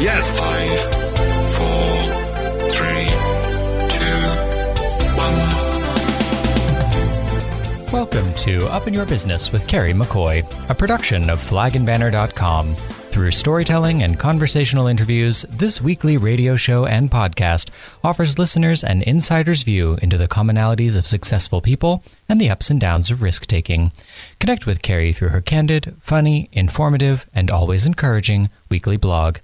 Yes. Five, four, three, two, one. Welcome to Up in Your Business with Kerry McCoy, a production of flagandbanner.com. Through storytelling and conversational interviews, this weekly radio show and podcast offers listeners an insider's view into the commonalities of successful people and the ups and downs of risk taking. Connect with Kerry through her candid, funny, informative, and always encouraging weekly blog.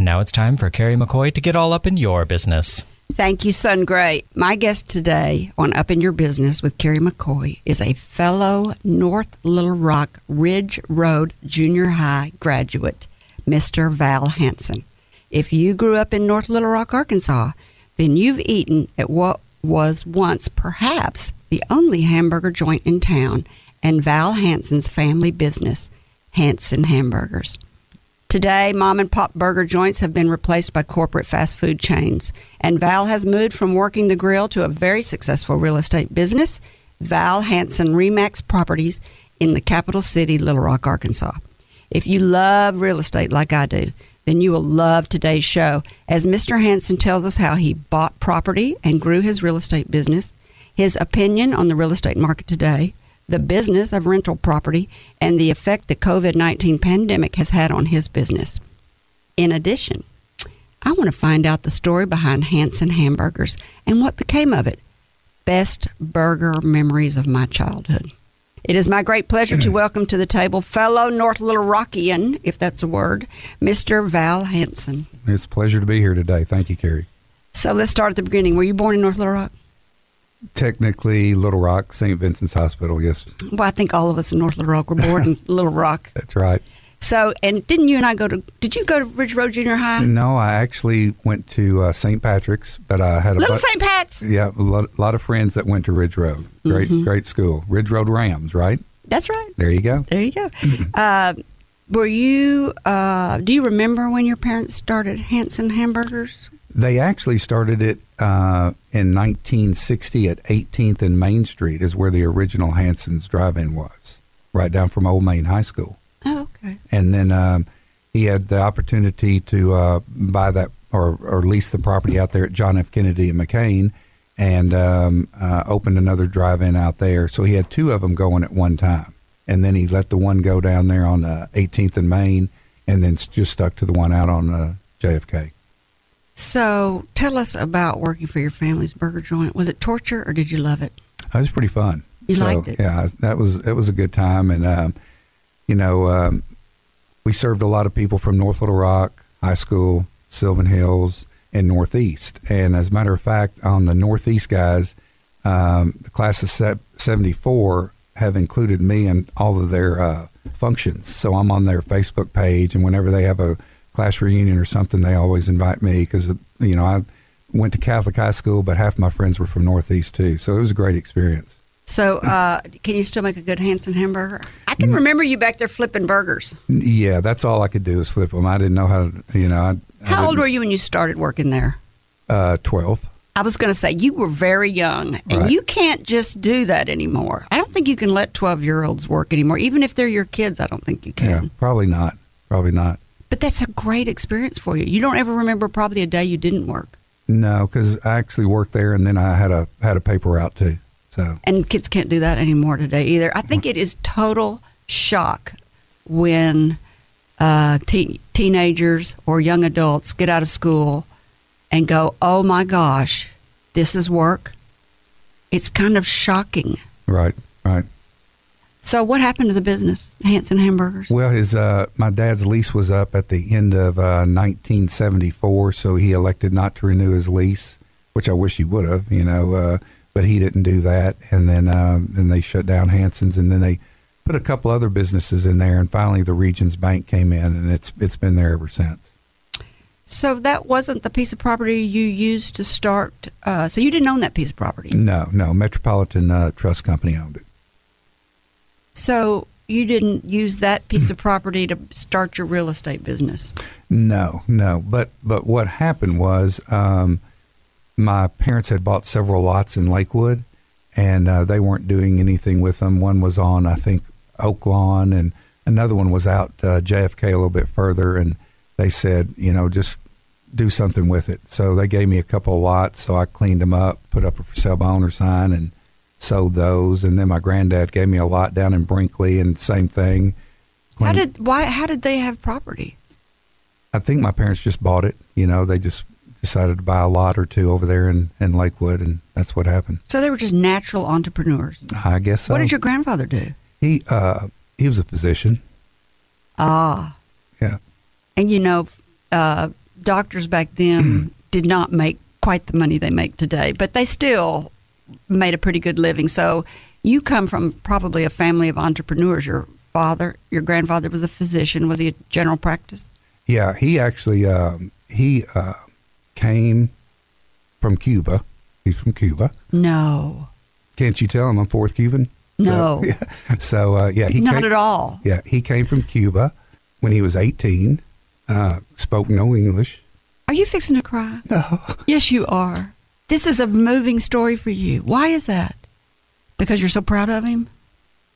And now it's time for Kerry McCoy to get all up in your business. Thank you, Sun Gray. My guest today on Up in Your Business with Kerry McCoy is a fellow North Little Rock Ridge Road Junior High graduate, Mr. Val Hansen. If you grew up in North Little Rock, Arkansas, then you've eaten at what was once perhaps the only hamburger joint in town and Val Hansen's family business, Hansen Hamburgers. Today, mom and pop burger joints have been replaced by corporate fast food chains, and Val has moved from working the grill to a very successful real estate business, Val Hansen Remax Properties in the capital city, Little Rock, Arkansas. If you love real estate like I do, then you will love today's show as Mr. Hansen tells us how he bought property and grew his real estate business, his opinion on the real estate market today, the business of rental property, and the effect the COVID 19 pandemic has had on his business. In addition, I want to find out the story behind Hansen Hamburgers and what became of it. Best burger memories of my childhood. It is my great pleasure to welcome to the table fellow North Little Rockian, if that's a word, Mr. Val Hansen. It's a pleasure to be here today. Thank you, Kerry. So let's start at the beginning. Were you born in North Little Rock? Technically, Little Rock, St. Vincent's Hospital. Yes, Well, I think all of us in North Little Rock were born in Little Rock. that's right. So, and didn't you and I go to? Did you go to Ridge Road Junior High? No, I actually went to uh, St. Patrick's, but I had a Little St. Pat's. Yeah, a lot, lot of friends that went to Ridge Road. Great, Mm-hmm. great school. Ridge Road Rams, right? That's right. There you go. There you go. uh, were you? Uh, do you remember when your parents started Hansen Hamburgers? They actually started it uh, in 1960 at 18th and Main Street, is where the original Hansen's Drive-In was, right down from Old Main High School. Oh, okay. and then um, he had the opportunity to uh, buy that or, or lease the property out there at John F. Kennedy and McCain, and um, uh, opened another drive-in out there. So he had two of them going at one time, and then he let the one go down there on uh, 18th and Main, and then just stuck to the one out on uh, JFK. So, tell us about working for your family's burger joint. Was it torture or did you love it? It was pretty fun. You so, liked it? Yeah, that was it was a good time, and um, you know, um, we served a lot of people from North Little Rock High School, Sylvan Hills, and Northeast. And as a matter of fact, on the Northeast guys, um, the class of '74 have included me in all of their uh, functions. So I'm on their Facebook page, and whenever they have a class reunion or something, they always invite me because you know I went to Catholic high school, but half my friends were from Northeast too. So it was a great experience. So, uh, can you still make a good Hansen hamburger? I can remember you back there flipping burgers. Yeah, that's all I could do is flip them. I didn't know how to, you know. I, How old were you when you started working there? Uh, Twelve. I was going to say you were very young, and Right. you can't just do that anymore. I don't think you can let twelve-year-olds work anymore, even if they're your kids. I don't think you can. Yeah, probably not. Probably not. But that's a great experience for you. You don't ever remember probably a day you didn't work, No, because I actually worked there, and then I had a had a paper out too. So and kids can't do that anymore today either. I think it is total shock when uh, teen teenagers or young adults get out of school and go, "Oh my gosh, this is work." It's kind of shocking. right. So, what happened to the business, Hansen Hamburgers? Well, his uh, my dad's lease was up at the end of uh, 1974, so he elected not to renew his lease, which I wish he would have, you know. Uh, but he didn't do that, and then um, then they shut down Hansen's, and then they put a couple other businesses in there, and finally the Regions Bank came in, and it's it's been there ever since. So that wasn't the piece of property you used to start. Uh, so you didn't own that piece of property. No, no, Metropolitan uh, Trust Company owned it. So you didn't use that piece of property to start your real estate business. No, no. But but what happened was um, my parents had bought several lots in Lakewood, and uh, they weren't doing anything with them. One was on, I think, Oak Lawn, and another one was out uh, JFK a little bit further, and they said, you know, just do something with it. So they gave me a couple of lots. So I cleaned them up, put up a for sale by owner sign, and sold those. And then my granddad gave me a lot down in Brinkley, and same thing. How did why? How did they have property? I think my parents just bought it. You know, they just decided to buy a lot or two over there in, in Lakewood, and that's what happened. So they were just natural entrepreneurs. I guess so. What did your grandfather do? he uh he was a physician. Ah, Yeah. and you know, uh, doctors back then did not make quite the money they make today, but they still made a pretty good living. So you come from probably a family of entrepreneurs. Your father, your grandfather was a physician. Was he a general practice? Yeah, he actually um, he uh, came from Cuba. He's from Cuba. No, Can't you tell him I'm fourth Cuban? No. So, yeah, so uh, yeah, he not came, at all. Yeah, he came from Cuba when he was 18. Uh, spoke no English. Are you fixing to cry? No. Yes, you are. This is a moving story for you. Why is that? Because you're so proud of him?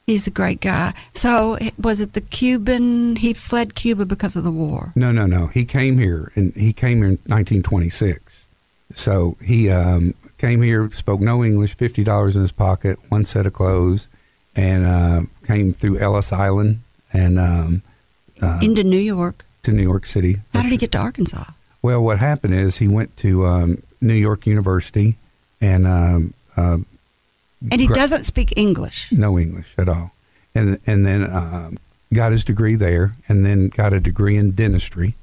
He's a great guy. So, was it the Cuban? He fled Cuba because of the war. No, no, no. He came here, and he came here in 1926. So he um, came here, spoke no English, fifty dollars in his pocket, one set of clothes, and uh, came through Ellis Island and um, into New York. to New York City. How did he get to Arkansas? Well, what happened is he went to um, New York University and um, uh, And he Gra- doesn't speak English. no English at all, and and then um, got his degree there, and then got a degree in dentistry,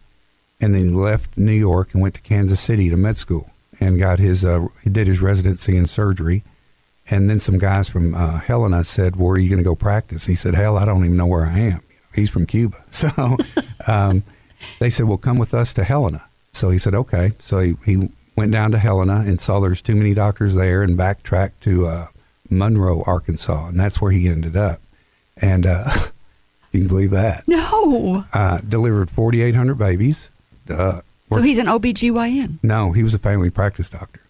and then he left New York and went to Kansas City to med school and got his uh, he did his residency in surgery, and then some guys from uh, Helena said, "Where are you going to go practice?" He said, "Hell, I don't even know where I am." He's from Cuba, so um, they said, "Well, come with us to Helena." So he said, "Okay." So he, he went down to Helena and saw there's too many doctors there, and backtracked to uh, Monroe, Arkansas, and that's where he ended up. And uh, you can believe that. No. Uh, delivered 4,800 babies. So he's an OBGYN. no, he was a family practice doctor.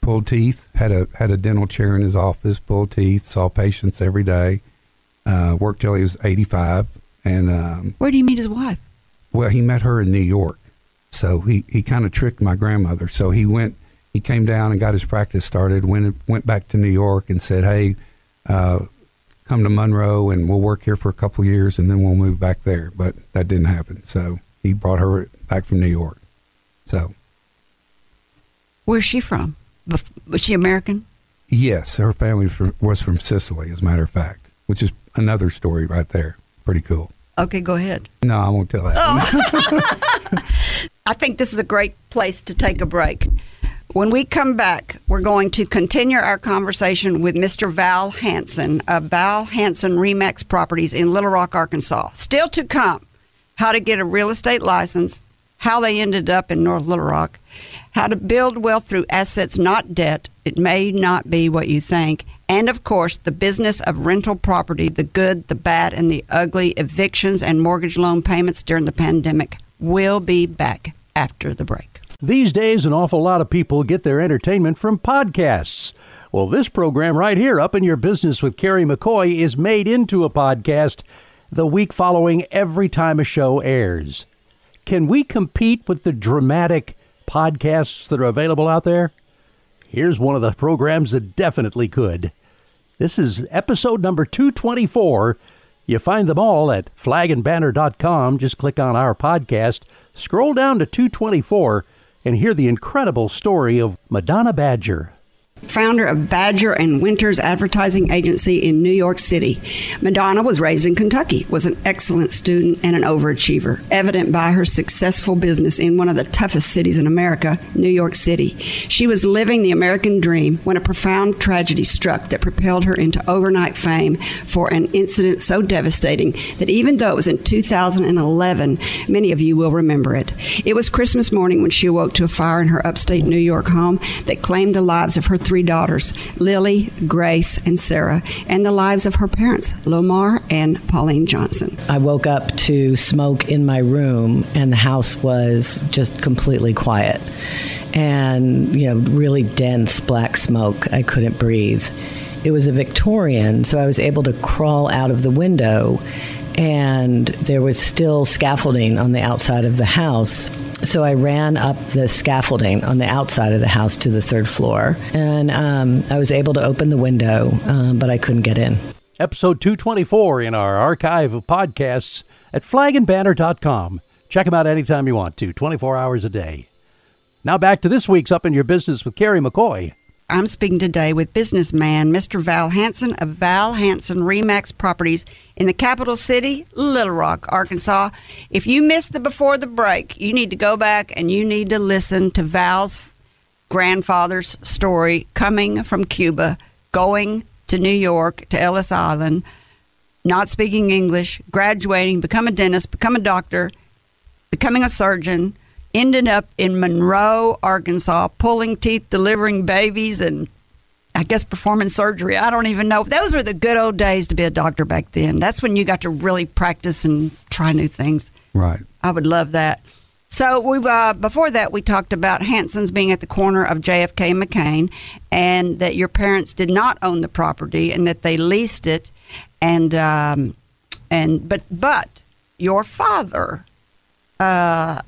Pulled teeth, had a had a dental chair in his office. Pulled teeth, saw patients every day. Uh, worked till he was 85, and um, Where do you meet his wife? well, he met her in New York. So he, he kind of tricked my grandmother. So he went, he came down and got his practice started. Went went back to New York and said, "Hey, uh, come to Monroe and we'll work here for a couple of years and then we'll move back there." But that didn't happen. So he brought her back from New York. So Where's she from? Was she American? yes, her family was from Sicily, as a matter of fact, which is another story right there. Pretty cool. Okay, go ahead. No, I won't tell that. I think this is a great place to take a break. When we come back, we're going to continue our conversation with Mr. Val Hansen of Val Hansen Remax Properties in Little Rock, Arkansas. Still to come, how to get a real estate license, how they ended up in North Little Rock, how to build wealth through assets, not debt. It may not be what you think. And of course, the business of rental property, the good, the bad, and the ugly, evictions and mortgage loan payments during the pandemic. We'll be back after the break. These days, an awful lot of people get their entertainment from podcasts. Well, this program right here, Up in Your Business with Kerry McCoy, is made into a podcast the week following every time a show airs. Can we compete with the dramatic podcasts that are available out there? Here's one of the programs that definitely could. This is episode number 224. You find them all at flagandbanner.com. Just click on our podcast, scroll down to 224, and hear the incredible story of Madonna Badger. Founder of Badger and Winters Advertising Agency in New York City. Madonna was raised in Kentucky, was an excellent student and an overachiever, evident by her successful business in one of the toughest cities in America, New York City. She was living the American dream when a profound tragedy struck that propelled her into overnight fame for an incident so devastating that even though it was in 2011, many of you will remember it. It was Christmas morning when she awoke to a fire in her upstate New York home that claimed the lives of her three daughters, Lily, Grace, and Sarah, and the lives of her parents, Lomer and Pauline Johnson. I woke up to smoke in my room, and the house was just completely quiet. And, you know, really dense black smoke. I couldn't breathe. It was a Victorian, so I was able to crawl out of the window and there was still scaffolding on the outside of the house. So I ran up the scaffolding on the outside of the house to the third floor, and um, I was able to open the window, um, but I couldn't get in. Episode 224 in our archive of podcasts at flagandbanner.com. Check them out anytime you want to, 24 hours a day. Now back to this week's Up in Your Business with Kerry McCoy. I'm speaking today with businessman Mr. Val Hansen of Val Hansen Remax Properties in the capital city, Little Rock, Arkansas. If you missed the before the break, you need to go back and you need to listen to Val's grandfather's story coming from Cuba, going to New York, to Ellis Island, not speaking English, graduating, become a dentist, become a doctor, becoming a surgeon ended up in Monroe, Arkansas, pulling teeth, delivering babies, and I guess performing surgery. I don't even know. Those were the good old days to be a doctor back then. That's when you got to really practice and try new things. Right. I would love that. So we uh, before that we talked about Hansen's being at the corner of JFK and McCain, and that your parents did not own the property and that they leased it, and um, and but but your father uh,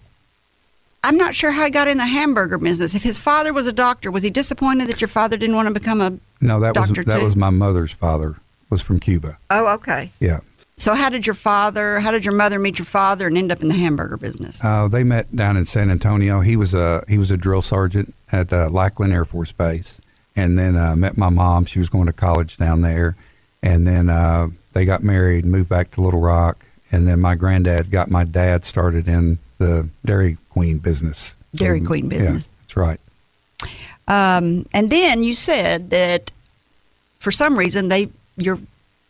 I'm not sure how he got in the hamburger business. If his father was a doctor, was he disappointed that your father didn't want to become a No, that was that too? was my mother's father. Was from Cuba. Oh, okay. Yeah. So how did your father, how did your mother meet your father and end up in the hamburger business? Uh, they met down in San Antonio. He was a he was a drill sergeant at uh, Lackland Air Force Base, and then uh, met my mom. She was going to college down there, and then uh, they got married, moved back to Little Rock, and then my granddad got my dad started in the Dairy Queen business. Dairy So, Queen yeah, business. that's right. Um, and then you said that for some reason they your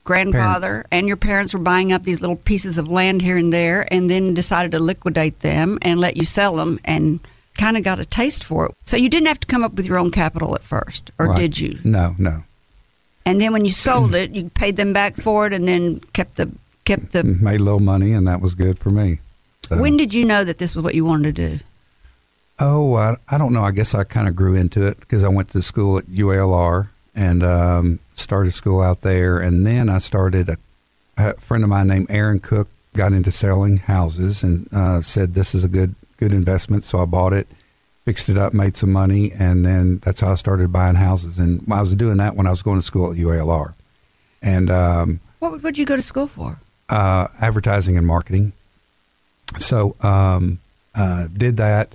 grandfather and your parents were buying up these little pieces of land here and there, and then decided to liquidate them and let you sell them, and kind of got a taste for it. So you didn't have to come up with your own capital at first, or Right. did you? No, no. And then when you sold it, you paid them back for it, and then kept the kept the. Made a little money, and that was good for me. So- When did you know that this was what you wanted to do? Oh, I, I don't know. I guess I kind of grew into it because I went to school at UALR and um, started school out there. And then I started, a, a friend of mine named Aaron Cook got into selling houses and uh, said, This is a good, good investment. So I bought it, fixed it up, made some money. And then that's how I started buying houses. And I was doing that when I was going to school at UALR and um, What would you go to school for? uh, advertising and marketing. So um, uh, did that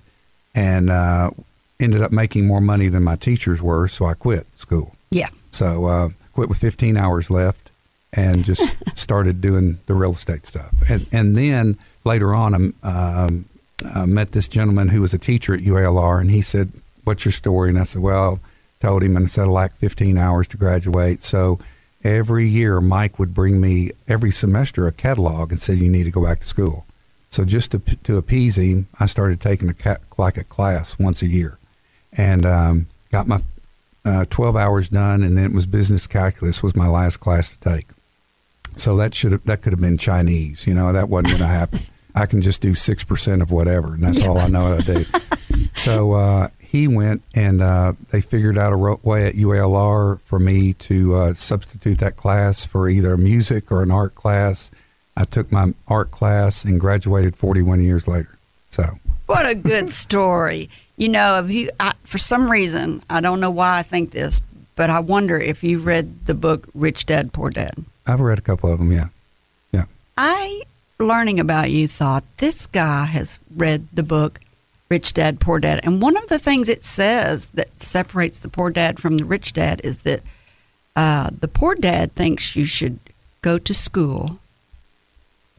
and uh, ended up making more money than my teachers were. So I quit school. Yeah. So uh, quit with 15 hours left and just started doing the real estate stuff. And and then later on, I um, uh, met this gentleman who was a teacher at UALR, and he said, "What's your story?" And I said, "Well." Told him, and I said I lacked 15 hours to graduate. So every year, Mike would bring me every semester a catalog and said, "You need to go back to school." So just to to appease him, I started taking a ca- like a class once a year, and um, got my uh, 12 hours done, and then it was business calculus was my last class to take. So that should have that could have been Chinese, you know. That wasn't going to happen. I can just do six percent of whatever, and that's all I know how to do. So uh, he went, and uh, they figured out a way at UALR for me to uh, substitute that class for either a music or an art class. I took my art class and graduated 41 years later. So What a good story. You know, if you, I, for some reason, I don't know why I think this, but I wonder if you read the book Rich Dad Poor Dad. I've read a couple of them. Yeah, yeah. I, learning about you, thought this guy has read the book Rich Dad Poor Dad. And one of the things it says that separates the poor dad from the rich dad is that uh, the poor dad thinks you should go to school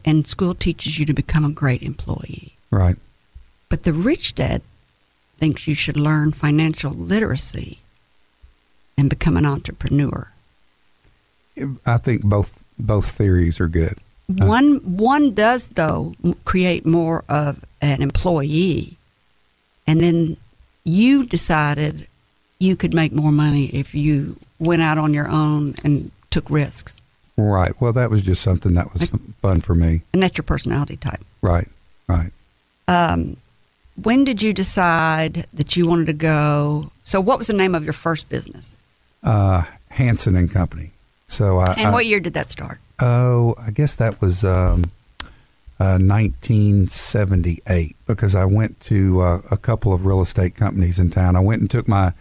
and school teaches you to become a great employee. Right. But the rich dad thinks you should learn financial literacy and become an entrepreneur. I think both both theories are good. One one does though create more of an employee, and then you decided you could make more money if you went out on your own and took risks, Right. Well, that was just something that was fun for me. and that's your personality type. Right. Right. Um, when did you decide that you wanted to go? So, what was the name of your first business, Uh, Hansen and Company. So I, and I- what year did that start? Oh, I guess that was um, uh, 1978 because I went to uh, a couple of real estate companies in town. I went and took my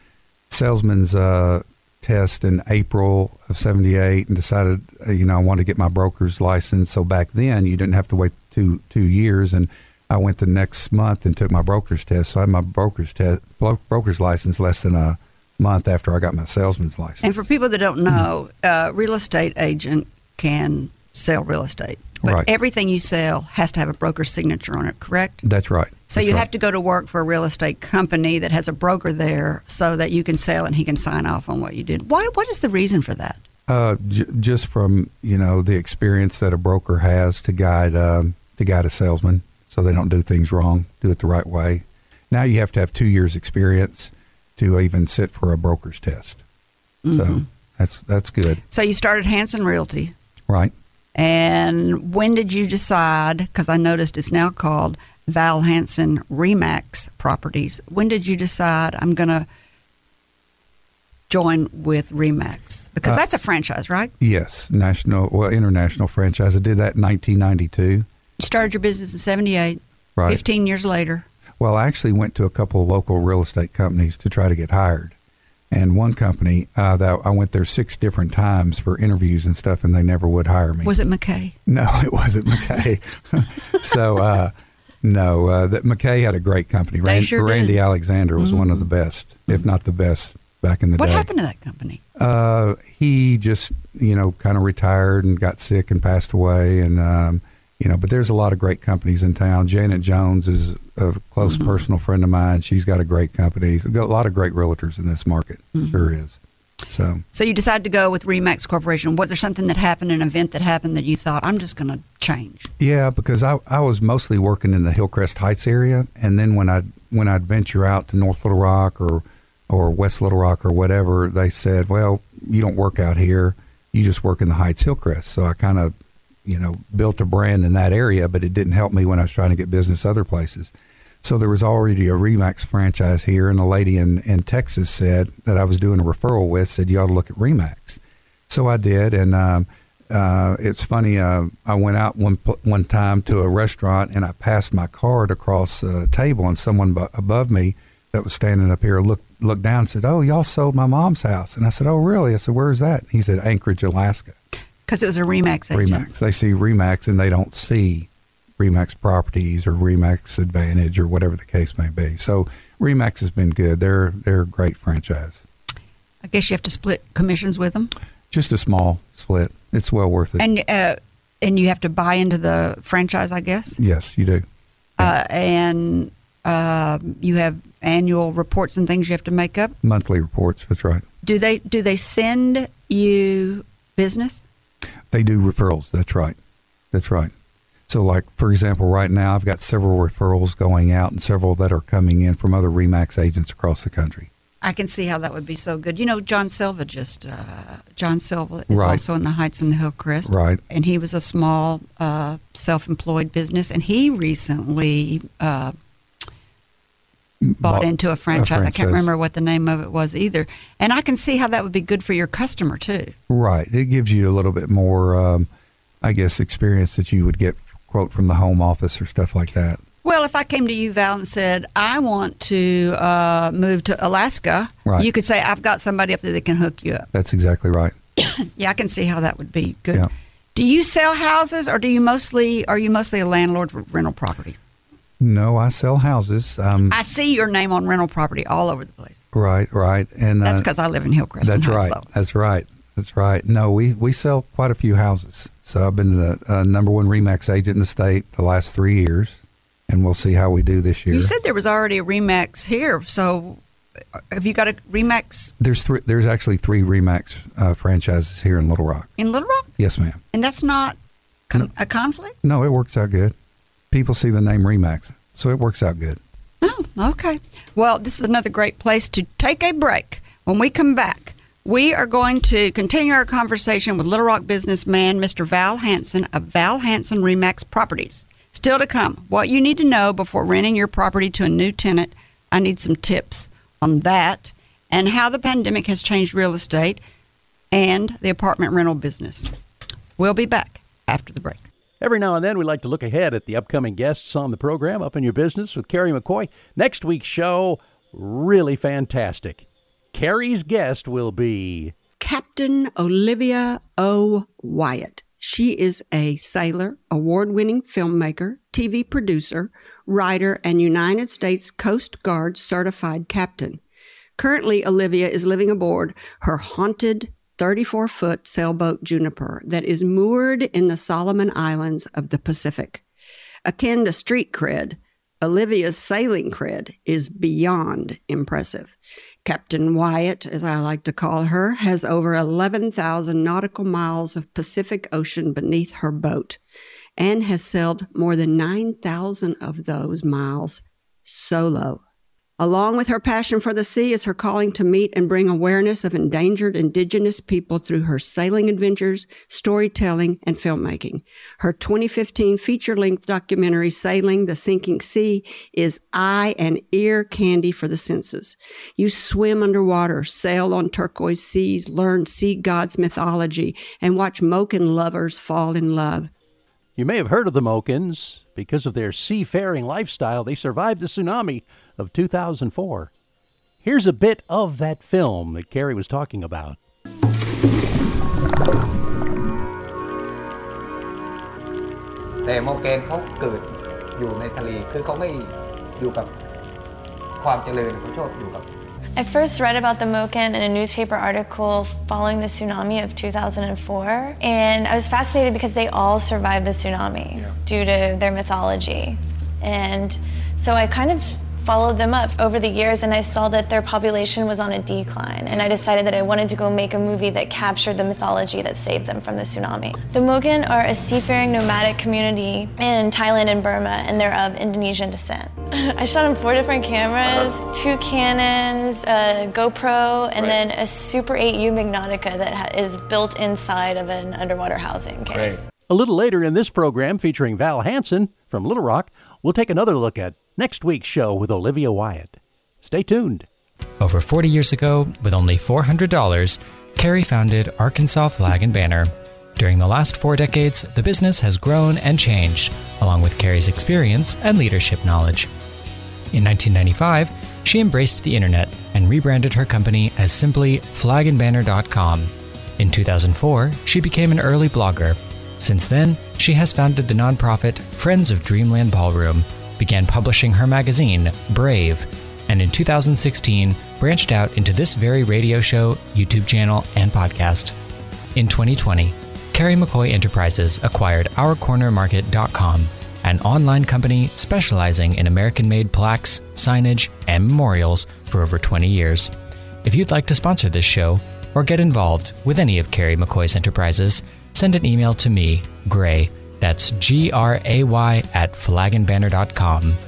salesman's uh, test in April of 78 and decided, uh, you know, I wanted to get my broker's license. So back then you didn't have to wait two, two years. And I went the next month and took my broker's test. So I had my broker's test, broker's license less than a month after I got my salesman's license. And for people that don't know, uh, real estate agent can sell real estate, but Right. everything you sell has to have a broker's signature on it. Correct? That's right. So That's you right. have to go to work for a real estate company that has a broker there, so that you can sell and he can sign off on what you did. Why? What is the reason for that? Uh, j- just from you know the experience that a broker has to guide um, to guide a salesman, so they don't do things wrong, do it the right way. Now you have to have two years experience to even sit for a broker's test. Mm-hmm. So that's that's good, So you started Hansen Realty, right? And when did you decide? Because I noticed it's now called Val Hansen Remax Properties. When did you decide I'm going to join with Remax? Because Uh, that's a franchise, right? Yes, national well international franchise. I did that in 1992. You started your business in '78. Right. 15 years later. Well, I actually went to a couple of local real estate companies to try to get hired. And one company uh, that I went there six different times for interviews and stuff, and they never would hire me. Was it McKay? No, it wasn't McKay. so uh, no, uh, that McKay had a great company. They Ran- sure did. Mm-hmm. Randy Alexander was one of the best, if not the best, back in the What day. What happened to that company? Uh, he just you know kind of retired and got sick and passed away, and um, you know. But there's a lot of great companies in town. Janet Jones is a close Mm-hmm. personal friend of mine. She's got a great company. There's a lot of great realtors in this market. Mm-hmm. Sure is. So So you decided to go with Remax Corporation. Was there something that happened, an event that happened that you thought, I'm just going to change? Yeah, because I, I was mostly working in the Hillcrest Heights area, and then when I when I'd venture out to North Little Rock or or West Little Rock or whatever, they said, "Well, you don't work out here; you just work in the Heights Hillcrest." So I kind of, you know, built a brand in that area, but it didn't help me when I was trying to get business other places. So there was already a Remax franchise here, and a lady in, in Texas said that I was doing a referral with said you ought to look at Remax. So I did, and um, uh, it's funny. Uh, I went out one one time to a restaurant, and I passed my card across a table, and someone bu- above me that was standing up here looked looked down and said, "Oh, y'all sold my mom's house." And I said, "Oh, really?" I said, "Where's that?" He said, "Anchorage, Alaska." Because it was a Remax agent. Remax. They see Remax, and they don't see Remax Properties or Remax Advantage or whatever the case may be. So Remax has been good. They're they're a great franchise. I guess you have to split commissions with them. Just a small split. It's well worth it. And uh, and you have to buy into the franchise, I guess. yes, you do. Uh, and uh, you have annual reports and things you have to make up. Monthly reports. That's right. Do they do they send you business? They do referrals. That's right. That's right. So, like for example, right now I've got several referrals going out and several that are coming in from other Remax agents across the country. I can see how that would be so good. You know, John Silva just uh, John Silva is Right. also in the Heights and the Hillcrest, Right. And he was a small uh, self-employed business, and he recently uh, bought, Bought into a franchise. I can't remember what the name of it was either. And I can see how that would be good for your customer too. Right. It gives you a little bit more, um, I guess, experience that you would get, quote, from the home office or stuff like that. Well, if I came to you, Val, and said I want to uh, move to Alaska, Right. you could say I've got somebody up there that can hook you up. That's exactly right. Yeah, I can see how that would be good. Yeah. Do you sell houses, or do you mostly are you mostly a landlord for rental property? No, I sell houses. Um, I see your name on rental property all over the place. right, right, and That's uh, because I live in Hillcrest. That's right. Highslow. That's right. That's right. No, we, we sell quite a few houses. So I've been the uh, number one Remax agent in the state the last three years, and we'll see how we do this year. You said there was already a Remax here, so uh, have you got a Remax there's three. There's actually three Remax uh, franchises here in Little Rock. in Little Rock? Yes, ma'am. And that's not con- a conflict? No, it works out good. People see the name Remax, so it works out good. Oh, okay. Well, this is another great place to take a break. When we come back, we are going to continue our conversation with Little Rock businessman Mr. Val Hansen of Val Hansen Remax Properties. Still to come, what you need to know before renting your property to a new tenant. I need some tips on that and how the pandemic has changed real estate and the apartment rental business. We'll be back after the break. Every now and then, we like to look ahead at the upcoming guests on the program, Up in Your Business with Kerry McCoy. Next week's show, really fantastic. Kerry's guest will be Captain Olivia O. Wyatt. She is a sailor, award winning filmmaker, TV producer, writer, and United States Coast Guard certified captain. Currently, Olivia is living aboard her haunted 34 foot sailboat Juniper that is moored in the Solomon Islands of the Pacific. Akin to street cred, Olivia's sailing cred is beyond impressive. Captain Wyatt, as I like to call her, has over 11,000 nautical miles of Pacific Ocean beneath her boat and has sailed more than 9,000 of those miles solo. Along with her passion for the sea is her calling to meet and bring awareness of endangered indigenous people through her sailing adventures, storytelling, and filmmaking. Her 2015 feature length documentary, Sailing the Sinking Sea, is eye and ear candy for the senses. You swim underwater, sail on turquoise seas, learn sea gods' mythology, and watch Moken lovers fall in love. You may have heard of the Mokens. Because of their seafaring lifestyle, they survived the tsunami of 2004. Here's a bit of that film that Kerry was talking about. I first read about the Moken in a newspaper article following the tsunami of 2004, and I was fascinated because they all survived the tsunami yeah. due to their mythology. And so I kind of followed them up over the years and I saw that their population was on a decline. And I decided that I wanted to go make a movie that captured the mythology that saved them from the tsunami. The Moken are a seafaring nomadic community in Thailand and Burma, and they're of Indonesian descent. I shot on four different cameras, two Canons, a GoPro, and then a Super 8U Magnotica that ha- is built inside of an underwater housing case. A little later in this program, featuring Val Hansen from Little Rock, we'll take another look at next week's show with Olivia Wyatt. Stay tuned. Over 40 years ago, with only $400, Kerry founded Arkansas Flag and Banner. During the last four decades, the business has grown and changed, along with Kerry's experience and leadership knowledge. In 1995, she embraced the internet and rebranded her company as simply flagandbanner.com. In 2004, she became an early blogger. Since then, she has founded the nonprofit Friends of Dreamland Ballroom, began publishing her magazine, Brave, and in 2016 branched out into this very radio show, YouTube channel, and podcast. In 2020, Kerry McCoy Enterprises acquired OurCornerMarket.com, an online company specializing in American made plaques, signage, and memorials for over 20 years. If you'd like to sponsor this show or get involved with any of Kerry McCoy's enterprises, send an email to me, Gray. That's G R A Y at flagandbanner.com.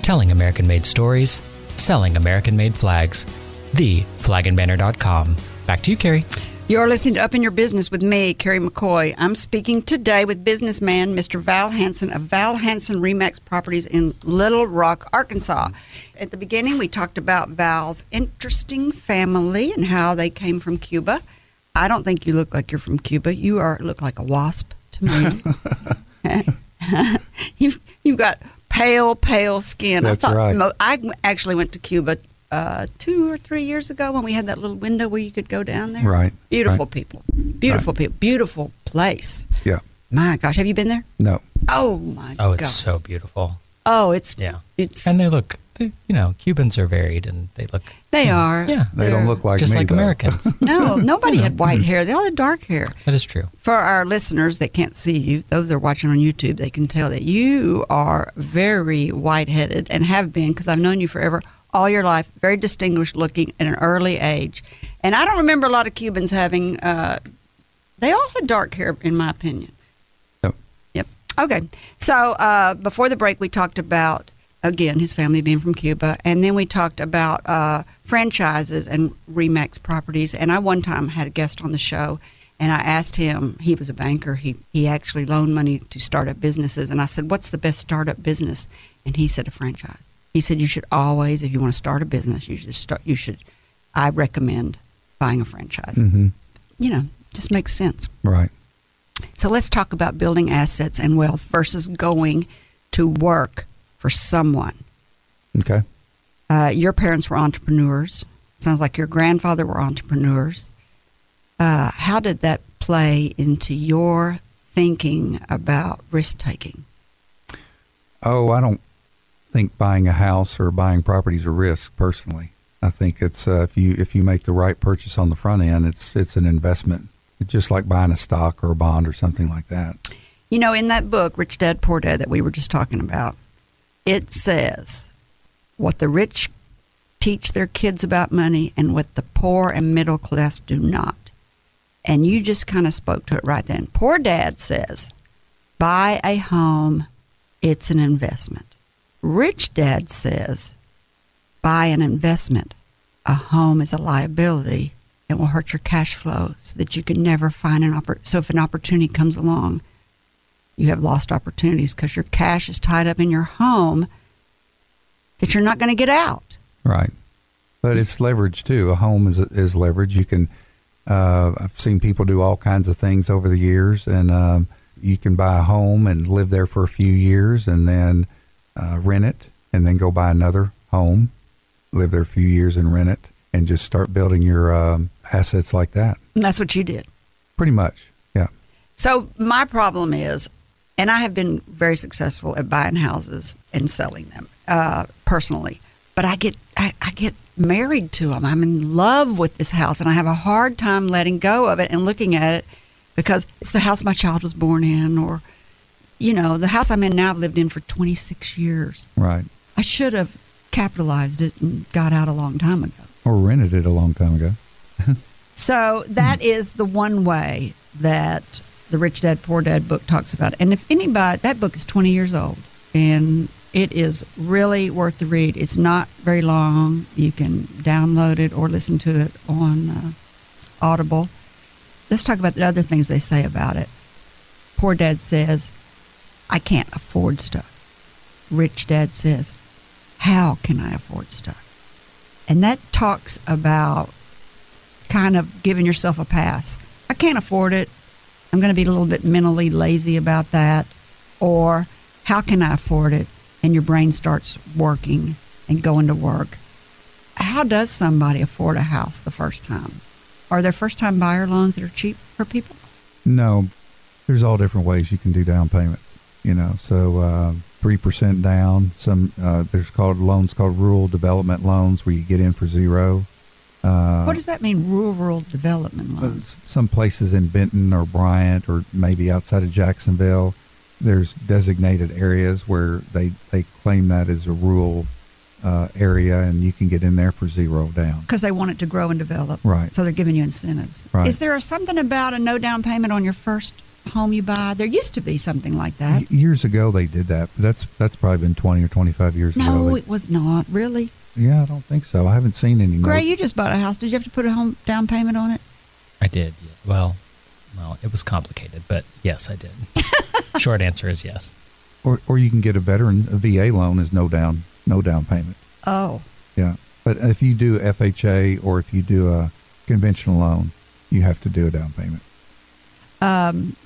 Telling American made stories, selling American made flags. The flagandbanner.com. Back to you, Kerry. You're listening to Up in Your Business with me, Kerry McCoy. I'm speaking today with businessman Mr. Val Hansen of Val Hansen Remax Properties in Little Rock, Arkansas. At the beginning, we talked about Val's interesting family and how they came from Cuba. I don't think you look like you're from Cuba. You are look like a wasp to me. you've you've got pale, pale skin. That's I thought right. mo- I w- actually went to Cuba uh, two or three years ago when we had that little window where you could go down there. Right, Beautiful right. people. Beautiful people. Beautiful place. Yeah. My gosh, have you been there? No. Oh my Oh, it's god. so beautiful. oh, it's Yeah. It's And they look, they, you know, Cubans are varied and they look, they are. yeah, They don't look like just me. like though. Americans. No, nobody had white hair. They all had dark hair. that is true. For our listeners that can't see you, those that are watching on YouTube, they can tell that you are very white-headed and have been because I've known you forever, all your life. Very distinguished looking at an early age, and I don't remember a lot of Cubans having. Uh, they all had dark hair, in my opinion. Yep. Yep. Okay. So uh, before the break, we talked about again his family being from Cuba, and then we talked about uh, franchises and Remax properties. And I one time had a guest on the show, and I asked him. He was a banker. He he actually loaned money to start up businesses, and I said, "What's the best startup business?" And he said, "A franchise." He said, "You should always, if you want to start a business, you should start. You should. I recommend buying a franchise. hmm You know, just makes sense." Right. So let's talk about building assets and wealth versus going to work for someone. Okay. Uh, your parents were entrepreneurs. Sounds like your grandfather were entrepreneurs. Uh, how did that play into your thinking about risk taking? Oh, I don't think buying a house or buying property is a risk personally. I think it's uh, if you if you make the right purchase on the front end, it's it's an investment. It's just like buying a stock or a bond or something like that. You know, in that book, Rich Dad Poor Dad, that we were just talking about, it says what the rich teach their kids about money and what the poor and middle class do not. And you just kind of spoke to it right then. Poor dad says, buy a home, it's an investment. Rich dad says, buy an investment. A home is a liability It will hurt your cash flow so that you can never find an opportunity. So if an opportunity comes along, you have lost opportunities because your cash is tied up in your home that you're not going to get out. Right. But it's leverage too. A home is is leverage. You can. Uh, I've seen people do all kinds of things over the years, and um, you can buy a home and live there for a few years, and then uh, rent it, and then go buy another home, live there a few years, and rent it, and just start building your um, assets like that. And that's what you did. Pretty much, yeah. So my problem is, and I have been very successful at buying houses and selling them uh, personally, but I get I, I get married to them. I'm in love with this house, and I have a hard time letting go of it and looking at it because it's the house my child was born in, or you know, the house I'm in now. I've lived in for 26 years. Right. I should have capitalized it and got out a long time ago. Or rented it a long time ago. So that is the one way that the Rich Dad Poor Dad book talks about. And if anybody, that book is 20 years old and it is really worth the read. It's not very long. You can download it or listen to it on uh, Audible. Let's talk about the other things they say about it. Poor Dad says, I can't afford stuff. Rich Dad says, How can I afford stuff? And that talks about kind of giving yourself a pass. I can't afford it. I'm going to be a little bit mentally lazy about that. Or how can I afford it? And your brain starts working and going to work. How does somebody afford a house the first time? Are there first time buyer loans that are cheap for people? No, there's all different ways you can do down payments. You know, so uh, three percent down. Some uh, there's called loans called rural development loans where you get in for zero. Uh, what does that mean, rural development uh, loans? some places in Benton or Bryant or maybe outside of Jacksonville, there's designated areas where they, they claim that as a rural uh, area and you can get in there for zero down. Because they want it to grow and develop. Right. So they're giving you incentives. Right. Is there something about a no down payment on your first home you buy? There used to be something like that. Y- Years ago they did that. That's that's probably been 20 or 25 years ago. No, it was not. Really? Yeah, I don't think so. I haven't seen any. Gray, no- you just bought a house. Did you have to put a home down payment on it? I did. yeah. Well, well, it was complicated, but yes, I did. Short answer is yes. or or you can get a veteran a VA loan is no down no down payment. Oh. Yeah. But if you do FHA or if you do a conventional loan, you have to do a down payment. Um,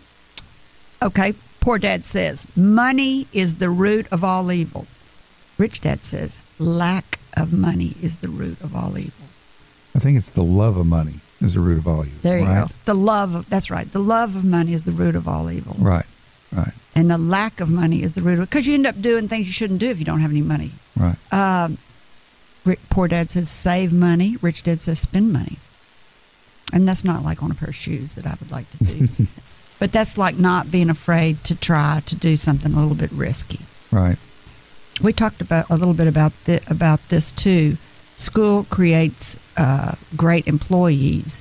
okay. Poor dad says, money is the root of all evil. Rich dad says, lack of money is the root of all evil. I think it's the love of money is the root of all evil. There you right? go. The love of, that's right. The love of money is the root of all evil. Right. Right. And the lack of money is the root of because you end up doing things you shouldn't do if you don't have any money. Right. Um, poor dad says save money. Rich dad says spend money. And that's not like on a pair of shoes that I would like to do. but that's like not being afraid to try to do something a little bit risky. Right. We talked about a little bit about about this too. School creates uh, great employees.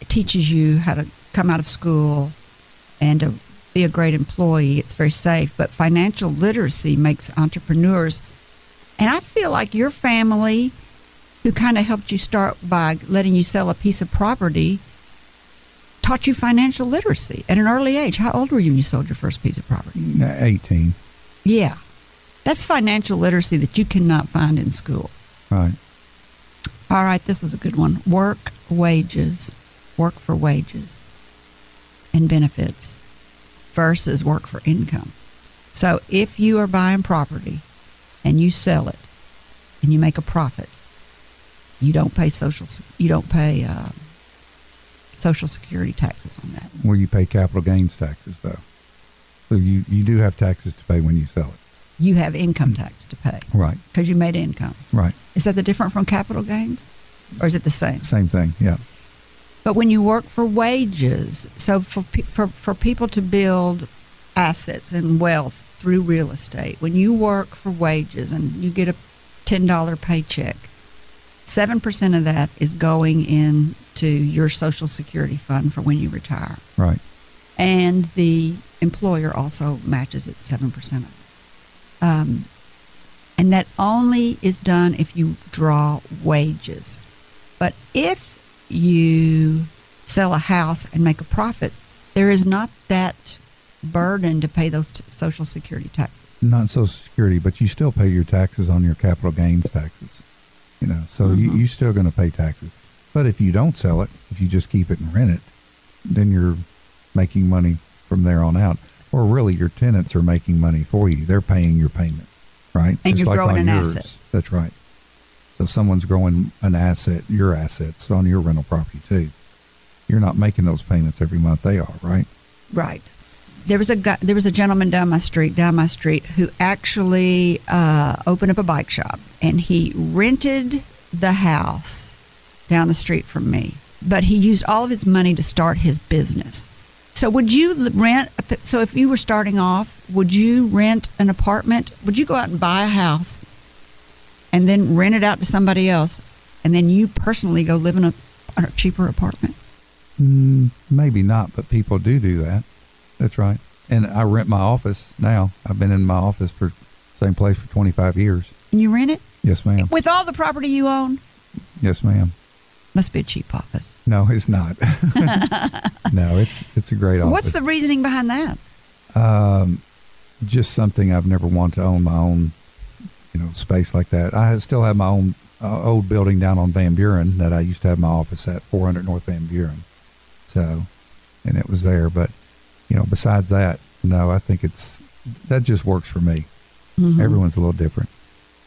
It teaches you how to come out of school and to be a great employee. It's very safe. But financial literacy makes entrepreneurs. And I feel like your family, who kind of helped you start by letting you sell a piece of property, taught you financial literacy at an early age. How old were you when you sold your first piece of property? Uh, 18. Yeah. That's financial literacy that you cannot find in school. Right. All right, this is a good one. Work wages. Work for wages. and benefits versus work for income. So if you are buying property and you sell it and you make a profit, you don't pay social you don't pay uh, social security taxes on that. Well, you pay capital gains taxes, though. So you, you do have taxes to pay when you sell it. You have income tax to pay Right, because you made income. right. Is that the different from capital gains, or is it the same? Same thing, yeah. But when you work for wages, so for for for people to build assets and wealth through real estate, when you work for wages and you get a ten dollar paycheck, seven percent of that is going into your Social Security fund for when you retire, Right. and the employer also matches it seven percent of it. Um, and that only is done if you draw wages. But if you sell a house and make a profit, there is not that burden to pay those t- Social Security taxes. Not Social Security, but you still pay your taxes on your capital gains taxes. You know, so you, you're still going to pay taxes. But if you don't sell it, if you just keep it and rent it, then you're making money from there on out. Or really, your tenants are making money for you. They're paying your payment, right? And you're growing an asset. That's right. So someone's growing an asset, your assets on your rental property too. You're not making those payments every month. They are, right? Right. There was a guy, there was a gentleman down my street, down my street, who actually uh, opened up a bike shop, and he rented the house down the street from me. But he used all of his money to start his business. So would you rent? So if you were starting off, would you rent an apartment? Would you go out and buy a house, and then rent it out to somebody else, and then you personally go live in a, a cheaper apartment? Mm, maybe not, but people do do that. That's right. And I rent my office now. I've been in my office for same place for 25 years. And you rent it Yes, ma'am. with all the property you own. Yes, ma'am. Must be a cheap office. No, it's not. no, it's it's a great office. What's the reasoning behind that? um, just something I've never wanted to own my own, you know, space like that. I still have my own uh, old building down on Van Buren that I used to have my office at, 400 North Van Buren. So, and it was there. But, you know, besides that, no, I think it's that just works for me. Mm-hmm. Everyone's a little different.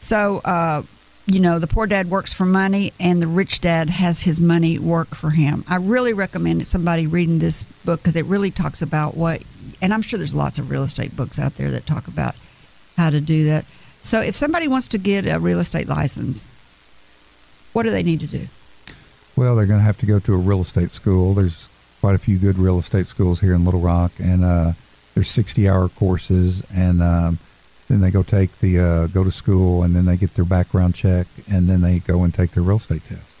So, uh, you know, the poor dad works for money, and the rich dad has his money work for him. I really recommend somebody reading this book because it really talks about what, and I'm sure there's lots of real estate books out there that talk about how to do that. So, if somebody wants to get a real estate license, what do they need to do? Well, they're going to have to go to a real estate school. There's quite a few good real estate schools here in Little Rock, and uh, there's 60-hour courses, and um, then they go take the uh, go to school, and then they get their background check, and then they go and take their real estate test.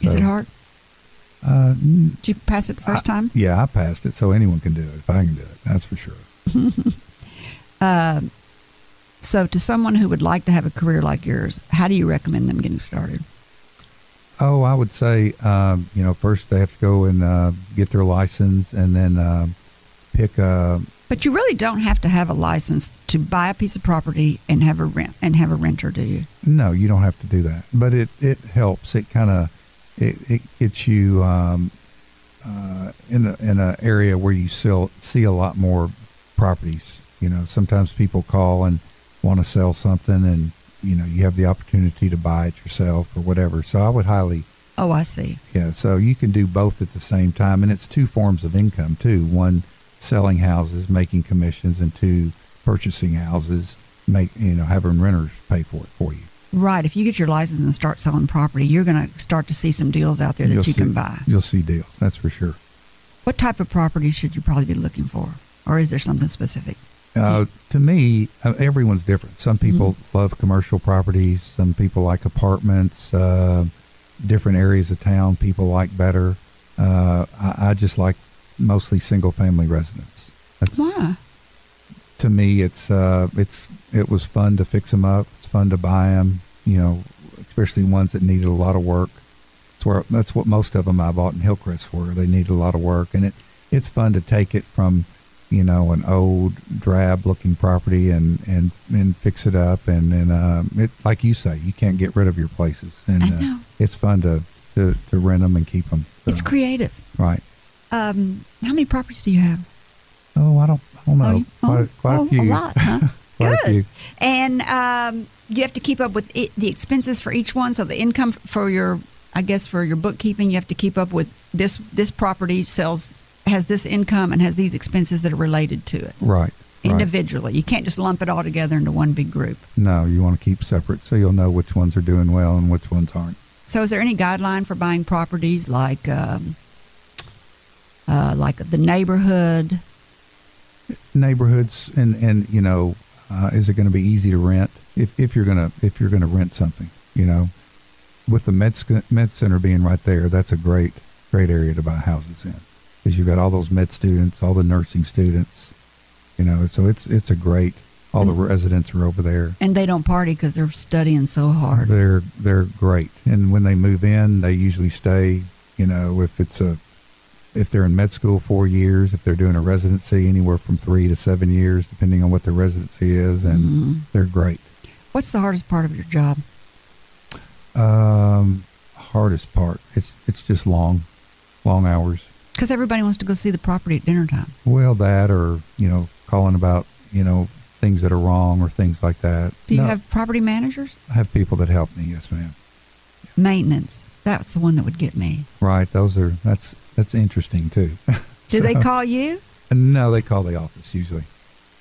Is it hard? Uh, Did you pass it the first time? yeah, I passed it, so anyone can do it. If I can do it, that's for sure. Uh, so, to someone who would like to have a career like yours, how do you recommend them getting started? Oh, I would say, um, you know, first they have to go and uh, get their license, and then um pick a But you really don't have to have a license to buy a piece of property and have a rent and have a renter, do you? No, you don't have to do that, but it it helps. It kind of it, it gets you um, uh, in a, in an area where you still see a lot more properties. You know, sometimes people call and want to sell something, and you know you have the opportunity to buy it yourself or whatever. So I would highly Oh, I see. yeah. So you can do both at the same time, and it's two forms of income too. One, selling houses, making commissions, and two, purchasing houses, make you know having renters pay for it for you. Right. If you get your license and start selling property, you're going to start to see some deals out there that You'll you see, can buy. You'll see deals, that's for sure. What type of property should you probably be looking for? Or is there something specific? Uh, to me, uh, everyone's different. Some people love commercial properties. Some people like apartments. Uh, different areas of town people like better. Uh, I, I just like mostly single family residents. That's, Why? to me, it's uh, it's it was fun to fix them up. It's fun to buy them. You know, especially ones that needed a lot of work. That's where that's what most of them I bought in Hillcrest were. They needed a lot of work, and it it's fun to take it from you know an old drab looking property and and and fix it up and and um, it like you say you can't get rid of your places and I uh, it's fun to, to to rent them and keep them. So, It's creative. right. Um, how many properties do you have? Oh, I don't, I don't know. you- quite, oh, a, quite oh, a few. A lot, huh? Quite a Good. few. And um, you have to keep up with it, the expenses for each one. So the income for your, I guess, for your bookkeeping, you have to keep up with this. This property sells has this income and has these expenses that are related to it Right. right. individually. You can't just lump it all together into one big group. No, you want to keep separate so you'll know which ones are doing well and which ones aren't. So, is there any guideline for buying properties like, um, uh, like the neighborhood? Neighborhoods and and you know, uh, is it going to be easy to rent if if you're gonna if you're gonna rent something? You know, with the med med center being right there, that's a great great area to buy houses in because you've got all those med students, all the nursing students. You know, so it's it's a great. All the residents are over there. And they don't party because they're studying so hard. They're they're great, and when they move in, they usually stay. You know, if it's a if they're in med school four years, if they're doing a residency, anywhere from three to seven years, depending on what their residency is, and Mhm. they're great. What's the hardest part of your job? Um, hardest part, it's it's just long, long hours. Because everybody wants to go see the property at dinner time. Well, that or you know, calling about you know things that are wrong or things like that. Do you No, have property managers? I have people that help me. Yes, ma'am. Maintenance. That's the one that would get me. Right. Those are that's that's interesting too. Do they call you? No, they call the office usually.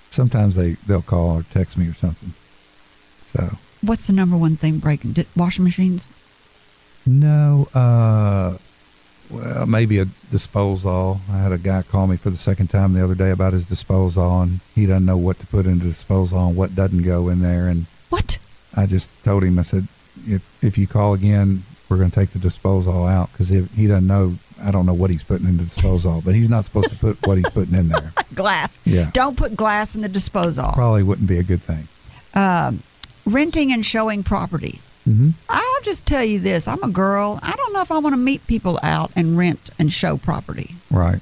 Sometimes they they'll call or text me or something. So What's the number one thing breaking? Washing machines? no, uh, well maybe a disposal. I had a guy call me for the second time the other day about his disposal, and he doesn't know what to put into disposal and what doesn't go in there. And What? I just told him I said if if you call again, we're going to take the disposal out because he doesn't know. I don't know what he's putting in the disposal, but he's not supposed to put what he's putting in there. Glass. Yeah. Don't put glass in the disposal. Probably wouldn't be a good thing. Um, renting and showing property. hmm I'll just tell you this I'm a girl. I don't know if I want to meet people out and rent and show property. Right.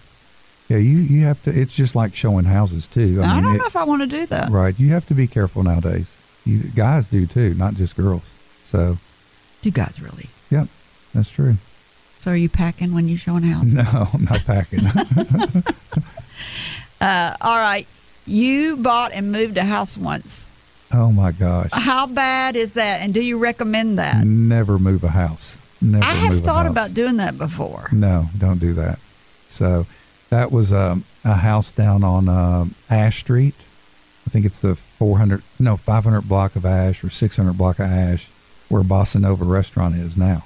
Yeah, you, you have to. It's just like showing houses too. I, mean, don't it- know if I want to do that. right. You have to be careful nowadays. You, guys do too, not just girls. So, Do guys really? Yep, that's true. So are you packing when you show showing house? No, I'm not packing. Uh, all right. You bought and moved a house once. oh my gosh. How bad is that? And do you recommend that? Never move a house. Never. I have thought about doing that before. No, don't do that. So, that was um, a house down on um, Ash Street. I think it's the 400, no, 500 block of Ash or 600 block of Ash, where Bossa Nova Restaurant is now.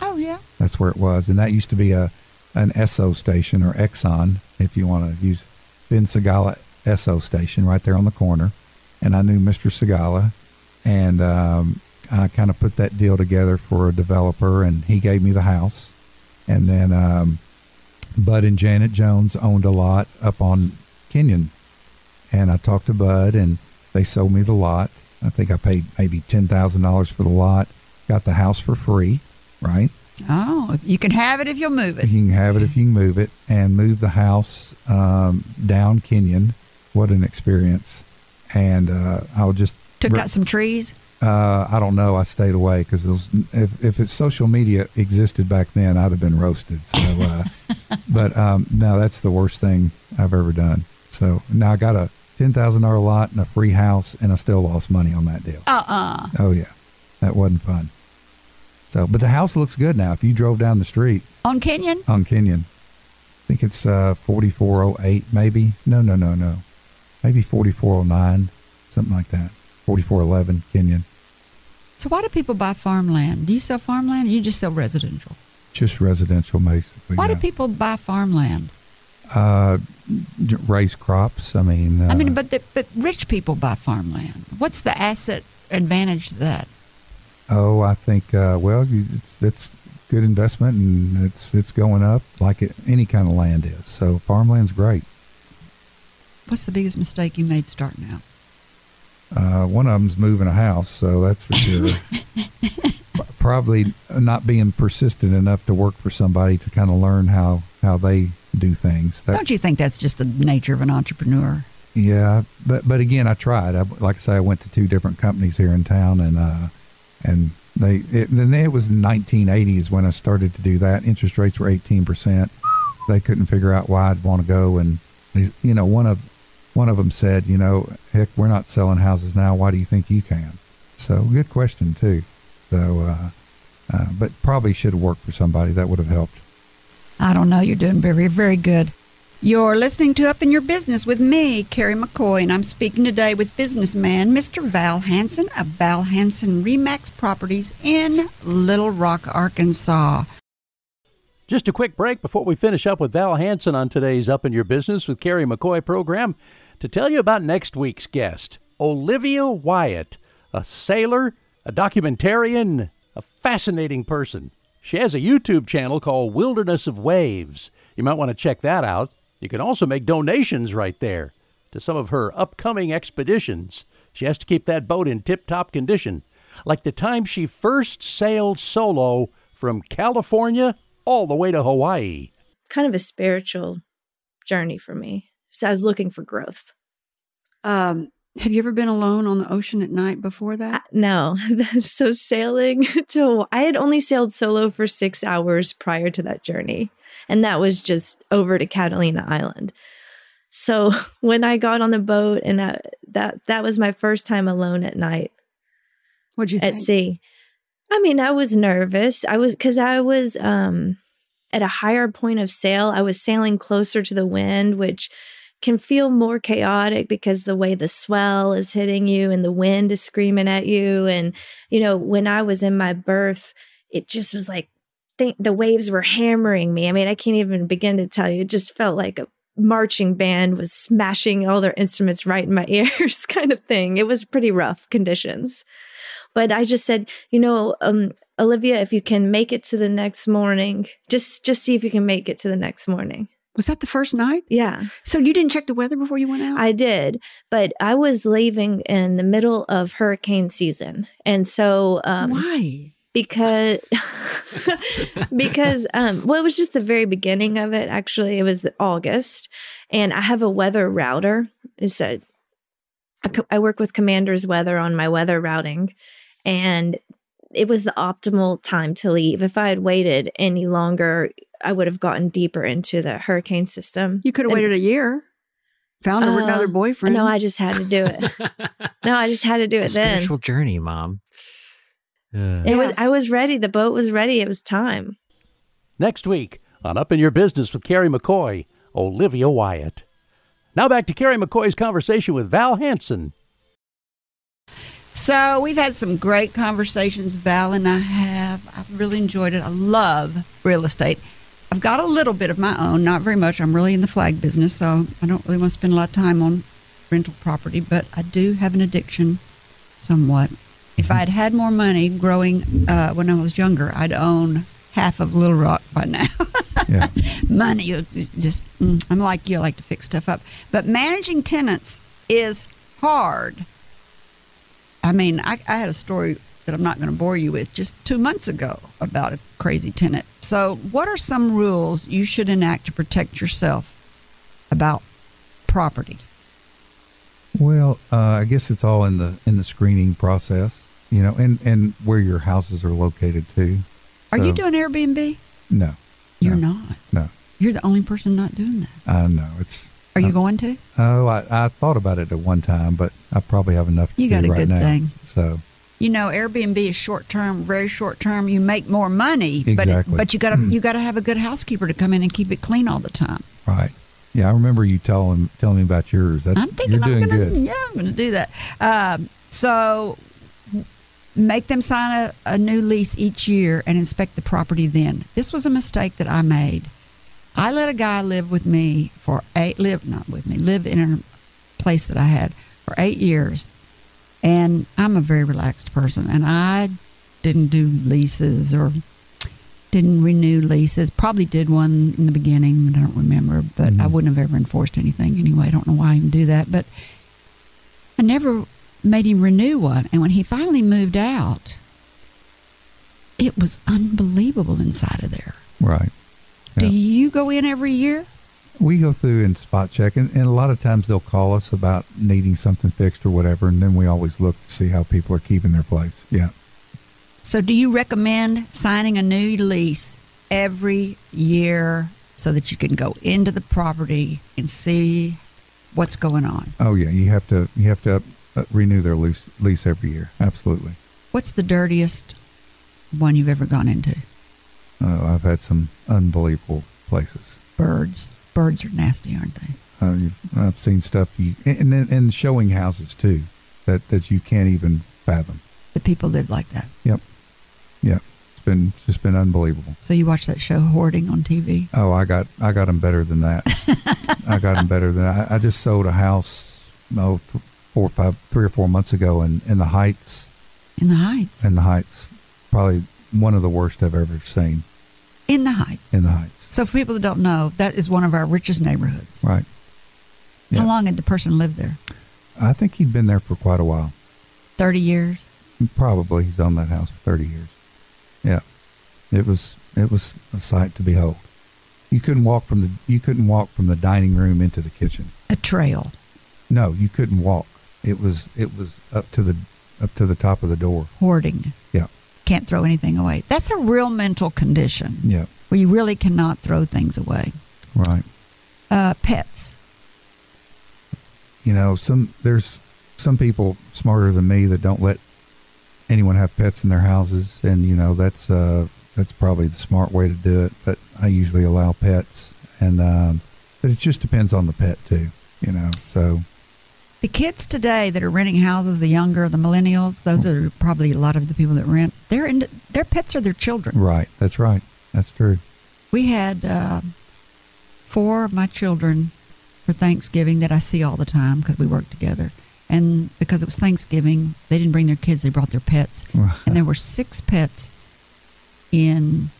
Oh yeah. That's where it was, and that used to be a an Esso station or Exxon, if you want to use Ben Segala Esso station right there on the corner. And I knew Mr. Segala, and um, I kind of put that deal together for a developer, and he gave me the house. And then um, Bud and Janet Jones owned a lot up on Kenyon, and I talked to Bud, and they sold me the lot. I think I paid maybe ten thousand dollars for the lot. Got the house for free, right? Oh, you can have it if you'll move it. You can have it if you can move it and move the house um, down Kenyon. What an experience! And uh, I'll just Took out some trees. Uh, I don't know. I stayed away because if if it's social media existed back then, I'd have been roasted. So, uh, but um, no, that's the worst thing I've ever done. So now I got a ten thousand dollar lot and a free house, and I still lost money on that deal. Uh uh Oh yeah, that wasn't fun. So, but the house looks good now. If you drove down the street On Kenyon? on Kenyon, I think it's uh, forty four oh eight, maybe. No, no, no, no, maybe forty four oh nine, something like that. Forty four eleven Kenyon. So why do people buy farmland? Do you sell farmland or you just sell residential? Just residential, basically. Why yeah. do people buy farmland? Uh, raise crops? I mean, uh, I mean, but the, but rich people buy farmland. What's the asset advantage to that? oh, I think uh, well, you- it's it's good investment and it's it's going up like it, any kind of land is. So farmland's great. What's the biggest mistake you made starting out? Uh, one of them's moving a house, so that's for sure. Probably not being persistent enough to work for somebody to kind of learn how how they do things. That, Don't you think that's just the nature of an entrepreneur? Yeah, but but again, I tried. I, like I say, I went to two different companies here in town, and uh, and they it, and then it was 1980s when I started to do that. Interest rates were 18 percent, they couldn't figure out why I'd want to go. And they, you know, one of one of them said, you know, heck, we're not selling houses now. Why do you think you can? So good question too. So, uh, uh, but probably should have worked for somebody that would have helped. I don't know. You're doing very, very good. You're listening to Up in Your Business with me, Kerry McCoy, and I'm speaking today with businessman Mr. Val Hansen of Val Hansen Remax Properties in Little Rock, Arkansas. Just a quick break before we finish up with Val Hansen on today's Up in Your Business with Kerry McCoy program to tell you about next week's guest, Olivia Wyatt, a sailor, a documentarian, a fascinating person. She has a YouTube channel called Wilderness of Waves. You might want to check that out. You can also make donations right there to some of her upcoming expeditions. She has to keep that boat in tip top condition, like the time she first sailed solo from California all the way to Hawaii. Kind of a spiritual journey for me. So I was looking for growth. Um, have you ever been alone on the ocean at night before that? No. so sailing to I had only sailed solo for 6 hours prior to that journey, and that was just over to Catalina Island. So when I got on the boat and I, that that was my first time alone at night. What'd you think? at sea? I mean, I was nervous. I was because I was um, at a higher point of sail. I was sailing closer to the wind, which can feel more chaotic because the way the swell is hitting you and the wind is screaming at you. And you know, when I was in my berth, it just was like th- the waves were hammering me. I mean, I can't even begin to tell you. It just felt like a marching band was smashing all their instruments right in my ears, kind of thing. It was pretty rough conditions. But I just said, you know, um, Olivia, if you can make it to the next morning, just just see if you can make it to the next morning. Was that the first night? Yeah. So you didn't check the weather before you went out? I did, but I was leaving in the middle of hurricane season. And so um Why? because because um well it was just the very beginning of it actually it was August and I have a weather router it's a I co- I work with Commander's Weather on my weather routing and it was the optimal time to leave if I had waited any longer I would have gotten deeper into the hurricane system You could have waited a year. Found Uh, another boyfriend. no I just had to do it no I just had to do A it then spiritual journey, mom. Uh, it was I was ready the boat was ready it was time Next week on Up in Your Business with Kerry McCoy, Olivia Wyatt. Now back to Kerry McCoy's conversation with Val Hansen. So we've had some great conversations, Val and I have. I've really enjoyed it. I love real estate. I've got a little bit of my own, not very much. I'm really in the flag business, so I don't really want to spend a lot of time on rental property, but I do have an addiction somewhat. If I had had more money growing uh, when I was younger, I'd own half of Little Rock by now. Yeah. money just mm, I'm like you I like to fix stuff up but managing tenants is hard I mean I, I had a story that I'm not going to bore you with just two months ago about a crazy tenant so what are some rules you should enact to protect yourself about property Well, uh, I guess it's all in the in the screening process, you know, and and where your houses are located too. are you doing Airbnb No, you're no, not no. you're the only person not doing that I know it's. are you uh, going to Oh, I, I thought about it at one time, but I probably have enough to You do got a right good now. thing. So you know Airbnb is short term, very short term. You make more money, but it, but you got to you got to have a good housekeeper to come in and keep it clean all the time. right, yeah, I remember you telling telling me about yours. That's I'm thinking you're doing I'm gonna, good. Yeah, I'm going to do that. Um, so make them sign a, a new lease each year and inspect the property. Then this was a mistake that I made. I let a guy live with me for eight live not with me live in a place that I had for eight years, and I'm a very relaxed person, and I didn't do leases or didn't renew leases. Probably did one in the beginning, but I don't remember. But I Mhm. wouldn't have ever enforced anything anyway. I don't know why I even do that. But I never made him renew one. And when he finally moved out, it was unbelievable inside of there. Right. Do you go in every year? We go through and spot check, and, and a lot of times they'll call us about needing something fixed or whatever, and then we always look to see how people are keeping their place. Yeah. So, do you recommend signing a new lease every year so that you can go into the property and see what's going on. Oh yeah, you have to you have to uh, renew their lease lease every year. Absolutely. What's the dirtiest one you've ever gone into? Uh, I've had some unbelievable places. Birds. Birds are nasty, aren't they? Uh, you've, I've seen stuff you and and, and showing houses too that that you can't even fathom. The people live like that. Yep. Yep. It's been it's just been unbelievable. So you watch that show Hoarding on TV? Oh, I got I got them better than that. I got them better than I, I just sold a house oh th- four or five three or four months ago in in the Heights In the Heights. in the Heights. Probably one of the worst I've ever seen In the Heights. in the Heights. So for people that don't know, that is one of our richest neighborhoods. Right. How long had the person lived there? I think he'd been there for quite a while. 30 years? Probably he's owned that house for thirty years. Yeah. It was it was a sight to behold. You couldn't walk from the you couldn't walk from the dining room into the kitchen. A trail. No, you couldn't walk. It was it was up to the up to the top of the door. Hoarding. Yeah. Can't throw anything away. That's a real mental condition Yeah. Where you really cannot throw things away. Right. Uh, pets. You know, some there's some people smarter than me that don't let anyone have pets in their houses and you know that's uh that's probably the smart way to do it, but I usually allow pets and um but it just depends on the pet too, you know. So The kids today that are renting houses, the younger, the millennials, those are probably a lot of the people that rent. They're in, their pets are their children. right, that's right. That's true. We had uh, four of my children for Thanksgiving that I see all the time because we work together. And because it was Thanksgiving, they didn't bring their kids; they brought their pets. and there were six pets in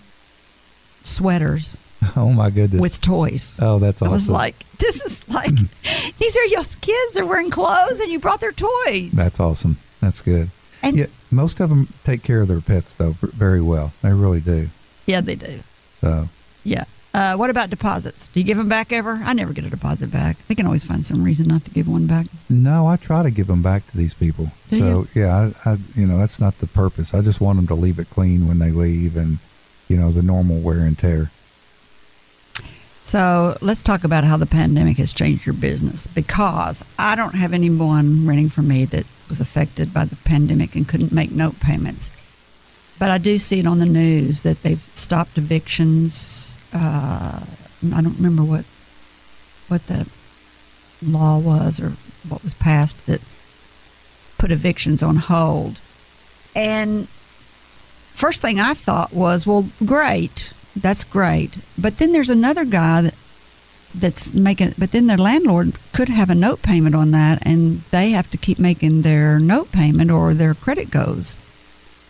sweaters Oh my goodness. with toys. oh, that's awesome. I was like, "This is like, these are your kids. They're wearing clothes, and you brought their toys." That's awesome. That's good. And- yeah, most of them take care of their pets though very well. They really do. Yeah, they do. So Yeah. Uh, what about deposits? Do you give them back ever? I never get a deposit back. They can always find some reason not to give one back. no, I try to give them back to these people. Do so you? yeah, I, I you know that's not the purpose. I just want them to leave it clean when they leave, and you know the normal wear and tear. So let's talk about how the pandemic has changed your business because I don't have anyone renting from me that was affected by the pandemic and couldn't make note payments. But I do see it on the news that they've stopped evictions. Uh, I don't remember what what the law was or what was passed that put evictions on hold. And first thing I thought was, well, great, that's great. But then there's another guy that that's making, but then their landlord could have a note payment on that, and they have to keep making their note payment or their credit goes.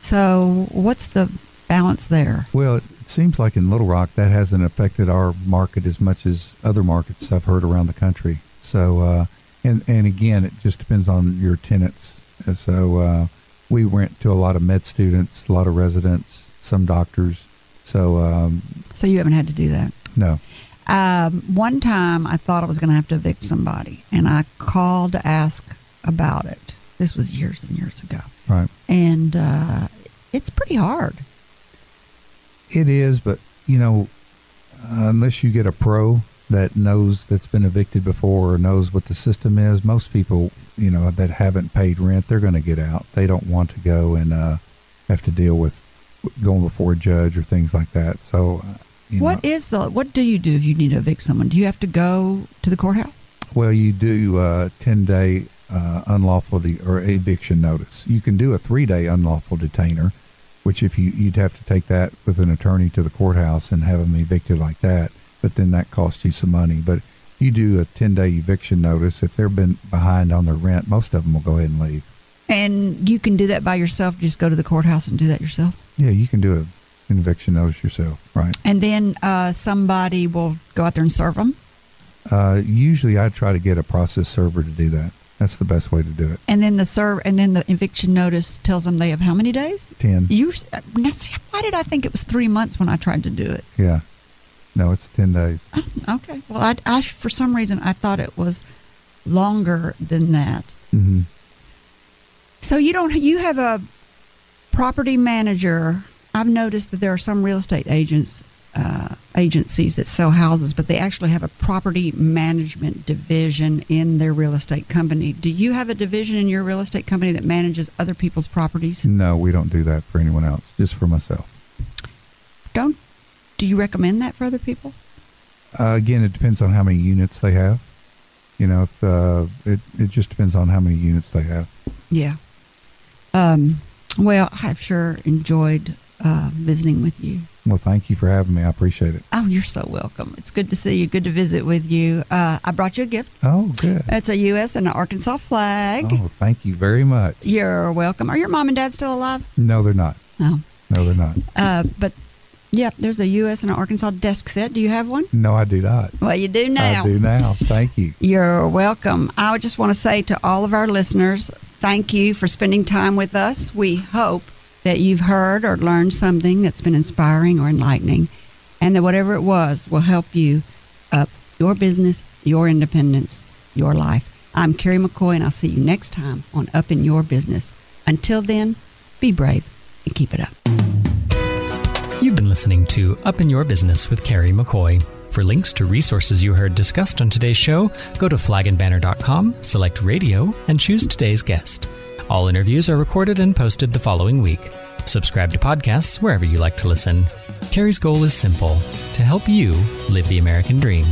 So what's the balance there? Well, it seems like in Little Rock that hasn't affected our market as much as other markets I've heard around the country. So, uh, and and again, it just depends on your tenants. So uh, we rent to a lot of med students, a lot of residents, some doctors. So um, So you haven't had to do that. no, Um, one time I thought I was going to have to evict somebody, and I called to ask about it. This was years and years ago. right. And uh, it's pretty hard. It is, but you know, unless you get a pro that knows that's been evicted before or knows what the system is, most people, you know, that haven't paid rent, they're going to get out. They don't want to go and uh, have to deal with going before a judge or things like that. So, uh, you What know, is the what do you do if you need to evict someone? Do you have to go to the courthouse? well, you do a ten day uh, unlawful de- or eviction notice. You can do a three day unlawful detainer, which if you you'd have to take that with an attorney to the courthouse and have them evicted like that. But then that costs you some money. But you do a ten day eviction notice. If they've been behind on their rent, most of them will go ahead and leave. And you can do that by yourself. Just go to the courthouse and do that yourself. Yeah, you can do a, an eviction notice yourself, right? And then uh, somebody will go out there and serve them. Uh, usually, I try to get a process server to do that. That's the best way to do it. And then the serve, and then the eviction notice tells them they have how many days? Ten. You now, see, why did I think it was three months when I tried to do it? Yeah. No, it's ten days. Okay, well, I, I for some reason I thought it was longer than that. hmm So you don't you have a property manager. I've noticed that there are some real estate agents uh, agencies that sell houses, but they actually have a property management division in their real estate company. Do you have a division in your real estate company that manages other people's properties? No, we don't do that for anyone else, just for myself. Don't do you recommend that for other people? Uh, again, it depends on how many units they have. You know, if uh, it it just depends on how many units they have. Yeah. Um, well, I've sure enjoyed uh, visiting with you. Well, thank you for having me. I appreciate it. Oh, you're so welcome. It's good to see you. Good to visit with you. Uh, I brought you a gift. Oh, good. It's a U.S. and an Arkansas flag. Oh, thank you very much. You're welcome. Are your mom and dad still alive? No, they're not. No. No, they're not. Uh, but yeah, there's a U.S. and an Arkansas desk set. Do you have one? No, I do not. Well, you do now. I do now. Thank you. You're welcome. I just want to say to all of our listeners, thank you for spending time with us. We hope that you've heard or learned something that's been inspiring or enlightening, and that whatever it was will help you up your business, your independence, your life. I'm Kerry McCoy, and I'll see you next time on Up in Your Business. Until then, be brave and keep it up. You've been listening to Up in Your Business with Kerry McCoy. For links to resources you heard discussed on today's show, go to flagandbanner.com, select radio, and choose today's guest. All interviews are recorded and posted the following week. Subscribe to podcasts wherever you like to listen. Kerry's goal is simple to help you live the American dream.